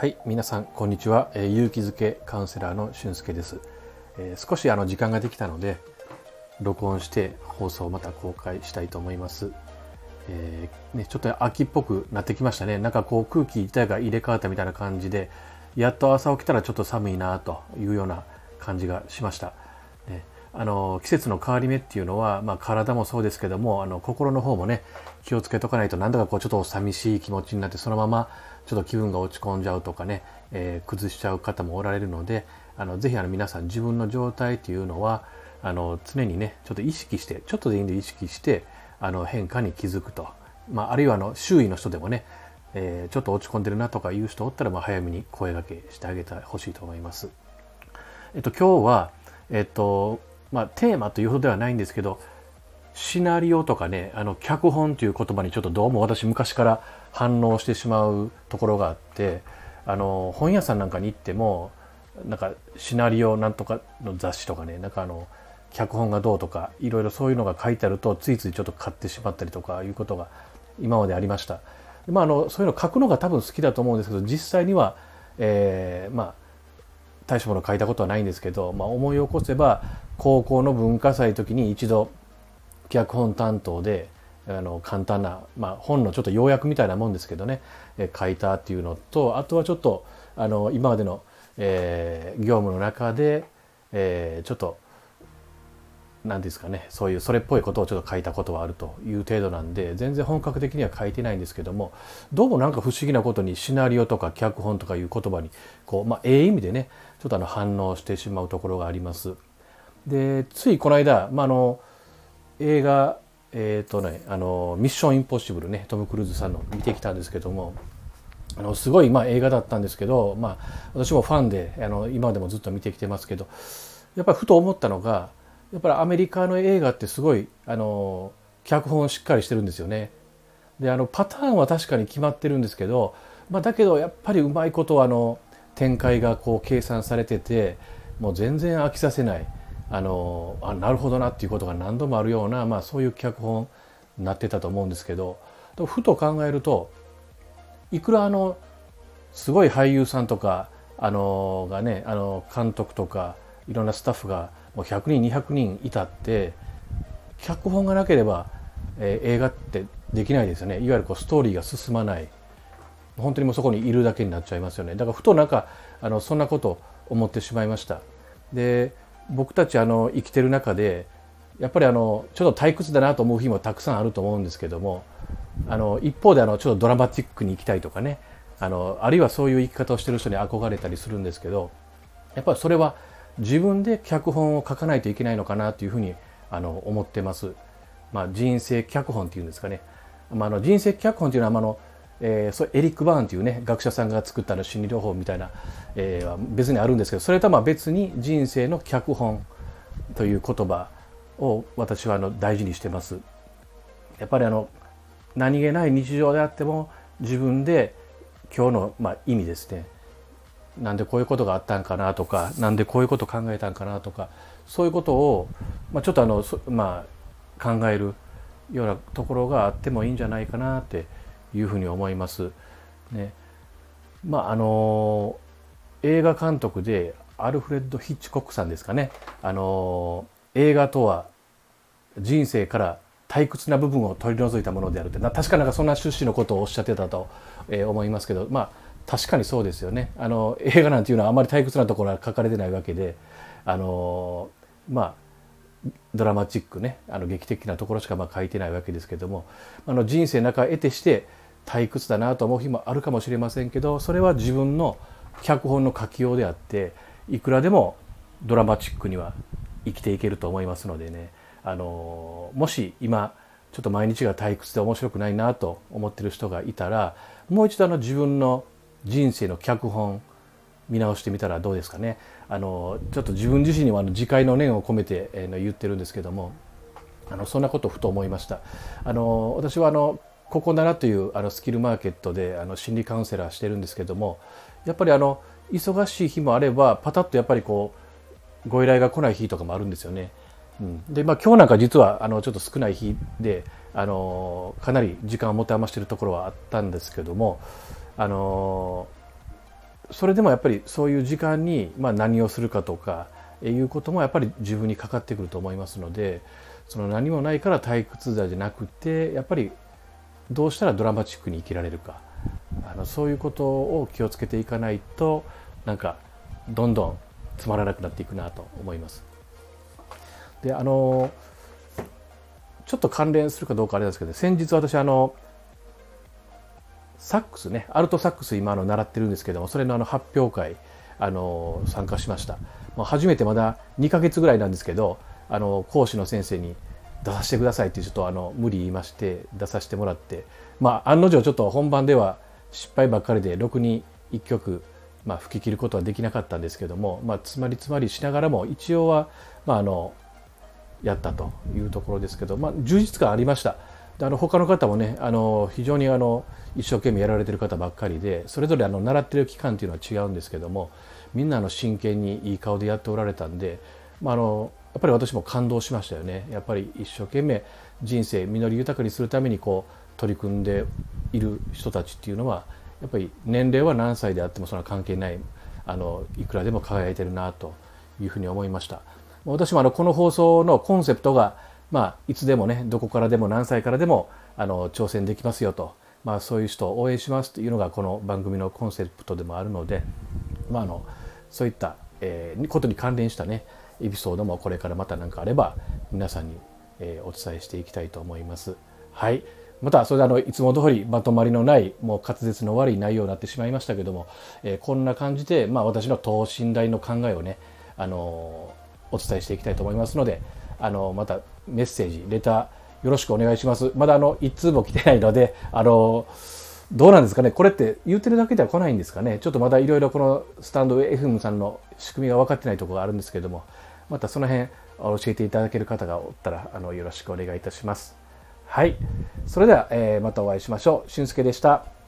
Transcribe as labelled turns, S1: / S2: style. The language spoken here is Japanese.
S1: はい皆さんこんにちは、えー、勇気づけカウンセラーの俊介です、えー、少しあの時間ができたので録音して放送をまた公開したいと思います、えー、ね、ちょっと秋っぽくなってきましたね。なんかこう空気自体が入れ替わったみたいな感じでやっと朝起きたらちょっと寒いなというような感じがしました、ね、あの季節の変わり目っていうのは、まあ、体もそうですけどもあの心の方もね気をつけとかないとなんだかこうちょっと寂しい気持ちになってそのままちょっと気分が落ち込んじゃうとかね、えー、崩しちゃう方もおられるのであのぜひあの皆さん自分の状態っていうのはあの常にねちょっと意識してちょっとでいいんで意識してあの変化に気づくと、まあ、あるいはあの周囲の人でもね、えー、ちょっと落ち込んでるなとかいう人おったらまあ早めに声がけしてあげてほしいと思います。えっと、今日は、えっとまあ、テーマというほどではないんですけどシナリオとかねあの脚本という言葉にちょっとどうも私昔から反応してしまうところがあってあの本屋さんなんかに行ってもなんかシナリオなんとかの雑誌とかねなんかあの脚本がどうとかいろいろそういうのが書いてあるとついついちょっと買ってしまったりとかいうことが今までありました。まあ、あのそういうの書くのが多分好きだと思うんですけど実際には、えー、まあ大したもの書いたことはないんですけど、まあ、思い起こせば高校の文化祭の時に一度脚本担当であの簡単な、まあ、本のちょっと要約みたいなもんですけどね、え書いたっていうのとあとはちょっとあの今までの、えー、業務の中で、えー、ちょっと何ですかねそういうそれっぽいことをちょっと書いたことはあるという程度なんで全然本格的には書いてないんですけどもどうもなんか不思議なことにシナリオとか脚本とかいう言葉にこう、まあ、ええ意味でねちょっとあの反応してしまうところがあります。でついこの間、まあ、あの映画え、ー、とねあのミッションインポッシブルねトム・クルーズさんの見てきたんですけどもあのすごいまあ映画だったんですけど、まあ、私もファンであの今でもずっと見てきてますけどやっぱりふと思ったのがやっぱりアメリカの映画ってすごいあの脚本しっかりしてるんですよね。であのパターンは確かに決まってるんですけど、まあ、だけどやっぱりうまいことあの展開がこう計算されててもう全然飽きさせないあのあなるほどなっていうことが何度もあるような、まあ、そういう脚本になってたと思うんですけどふと考えるといくらあのすごい俳優さんとかあのがねあの監督とかいろんなスタッフがもう100人200人いたって脚本がなければ、えー、映画ってできないですよね。いわゆるこうストーリーが進まない。本当にもうそこにいるだけになっちゃいますよね。だからふとなんかあのそんなこと思ってしまいました。で僕たちあの生きてる中でやっぱりあのちょっと退屈だなと思う日もたくさんあると思うんですけどもあの一方であのちょっとドラマチックに行きたいとかねあのあるいはそういう生き方をしてる人に憧れたりするんですけどやっぱりそれは自分で脚本を書かないといけないのかなというふうにあの思ってます。まあ、人生脚本っていうんですかね。まあ、あの人生脚本というのは、まあのえー、そエリック・バーンというね学者さんが作ったの心理療法みたいな、えー、別にあるんですけどそれとは別に人生の脚本という言葉を私はあの大事にしてます。やっぱりあの何気ない日常であっても自分で今日のまあ意味ですねなんでこういうことがあったんかなとかなんでこういうこと考えたんかなとかそういうことを、まあ、ちょっとあの、まあ、考えるようなところがあってもいいんじゃないかなっていうふうに思います。ね、まああの映画監督でアルフレッド・ヒッチコックさんですかね。あの映画とは人生から退屈な部分を取り除いたものであるって。確かなんかそんな趣旨のことをおっしゃってたと、え思いますけど。まあ確かにそうですよね。あの映画なんていうのはあまり退屈なところは書かれてないわけで。あのまあドラマチックね。あの劇的なところしかまあ書いてないわけですけども。あの人生の中を得てして退屈だなと思う日もあるかもしれませんけどそれは自分の脚本の書きようであっていくらでもドラマチックには生きていけると思いますのでね。あのもし今ちょっと毎日が退屈で面白くないなと思ってる人がいたらもう一度あの自分の人生の脚本見直してみたらどうですかね。あのちょっと自分自身にはあの自戒の念を込めて、えー、言ってるんですけどもあのそんなことをふと思いました。あの私はあのここならというあのスキルマーケットであの心理カウンセラーしてるんですけどもやっぱりあの忙しい日もあればパタッとやっぱりこうご依頼が来ない日とかもあるんですよね。うん、でまあ今日なんか実はあのちょっと少ない日であのかなり時間を持て余してるところはあったんですけどもあのそれでもやっぱりそういう時間に、まあ、何をするかとかいうこともやっぱり自分にかかってくると思いますのでその何もないから退屈だじゃなくてやっぱりどうしたらドラマチックに生きられるかあのそういうことを気をつけていかないとなんかどんどんつまらなくなっていくなと思います。であのちょっと関連するかどうかあれですけど先日私あのサックスねアルトサックス今の習ってるんですけどもそれのあの発表会あの参加しました、まあ、初めてまだ2ヶ月ぐらいなんですけどあの講師の先生に出させてくださいってちょっとあの無理言いまして出させてもらってまあ案の定ちょっと本番では失敗ばっかりでろくに1曲、まあ、吹き切ることはできなかったんですけども、まあ、つまりつまりしながらも一応は、まあ、あのやったというところですけど、まあ、充実感ありました。あの他の方もねあの非常にあの一生懸命やられてる方ばっかりでそれぞれあの習ってる期間っていうのは違うんですけどもみんなの真剣にいい顔でやっておられたんで、まあ、あのやっぱり私も感動しましたよね。やっぱり一生懸命人生実り豊かにするためにこう取り組んでいる人たちっていうのはやっぱり年齢は何歳であってもそれは関係ないあのいくらでも輝いてるなというふうに思いました。私もあのこの放送のコンセプトが、まあ、いつでもねどこからでも何歳からでもあの挑戦できますよと、まあ、そういう人を応援しますというのがこの番組のコンセプトでもあるので、まあ、あのそういった、えー、ことに関連したねエピソードもこれからまた何かあれば皆さんに、え、お伝えしていきたいと思います。はい。またそれであのいつも通りまとまりのないもう滑舌の悪い内容になってしまいましたけども、えー、こんな感じで、まあ、私の等身大の考えをね、あのー、お伝えしていきたいと思いますので、あのー、またメッセージレターよろしくお願いします。まだあの一通も来てないので、あのどうなんですかねこれって言ってるだけでは来ないんですかねちょっとまだいろいろこのスタンド FM さんの仕組みが分かってないところがあるんですけども、またその辺教えていただける方がおったらあのよろしくお願いいたします。はい。それでは、えー、またお会いしましょう。俊介でした。